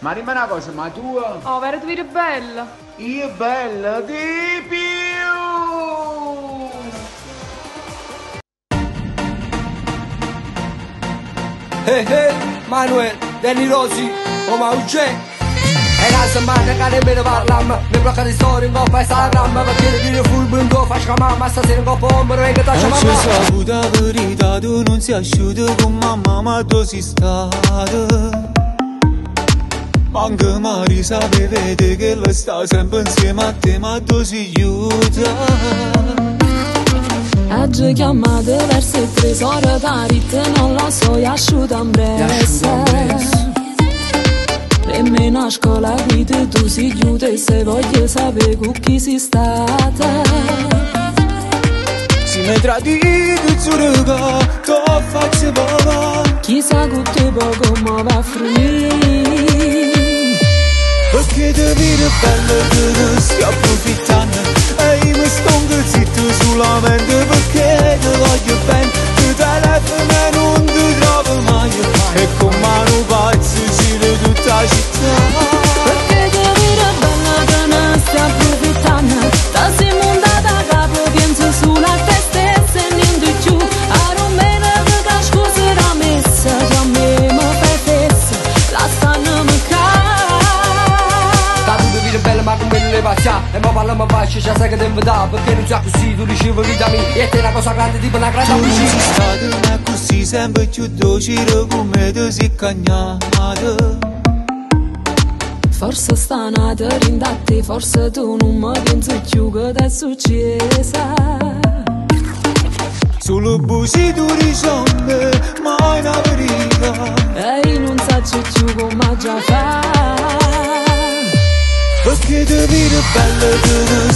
Ma rimane una cosa, ma tu... Oh, vero tu eri bella. Io bella di più! Hey hey, Manuel, Danny Rossi, o Mauce E la settimana che nemmeno parliamo Mi blocca di storie in coppa Instagram Perché le video full bungo faccio mamma Stasera in coppa ombro e che taccia Ci mamma saputa verità, tu non sei asciutto con mamma, ma tu sei stata. Manca Mari sapete che lei sta sempre insieme a te, ma tu si aiuta. Oggi chiamate verso il tesoro da ritte non lo so, è asciutta in brezza Nemmeno a scuola guida tu si chiude se voglio sapere con chi si stata Si mi tradito zurga, tu faccio papà. Chissà con te poco ma va a finire Perché ti vedo bella che ne stai approfittando E io mi sto zitto solamente perché pazza E ma parla ma faccio, già sai che ti invita Perché non sia così, tu ricevi vita mia E te una cosa grande tipo una grande Tu sei amicizia stata così sempre più docile come ti sei cagnata Forse sta nata rindatti, forse tu non mi pensi più che ti è successa Solo buci tu risonde, mai una verità E io non so più come già fa Perché ti vedo bella che ne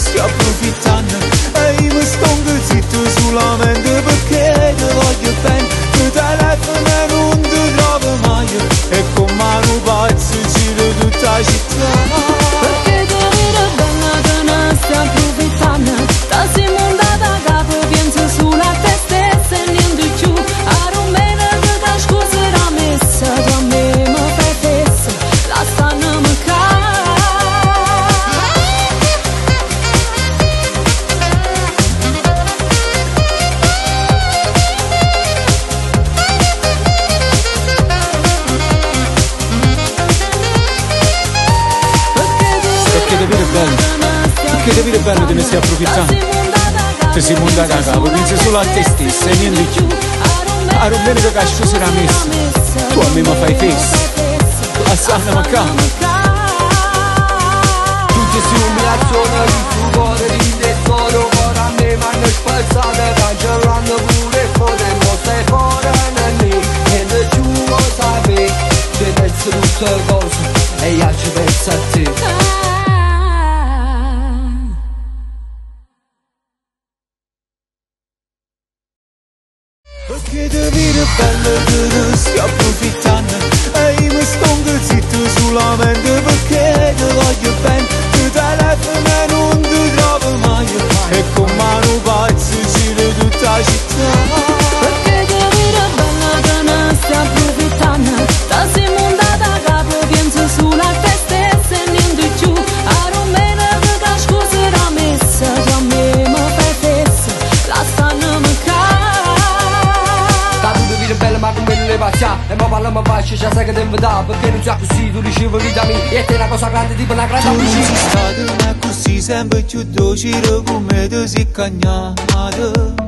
Perché ti vedo bella che ne stai approfittando. Ti sei montata a capo, pensi solo a te stessa e niente più. A rompere che cascio sarà messa. Tu a me mi fai festa. La sanna ma calma Tutte si umiliazione di tuo cuore di tesoro Ora a me mi hanno spazzate Cancellando pure E mo stai fuori da E da giù lo sapevi Ti pensi tutte ti parla ma faccio, già sai che ti invita Perché non sia così, tu ricevi vita mia E te una cosa grande tipo una grande Tu sei amicizia stata così sempre più docile come ti sei cagnata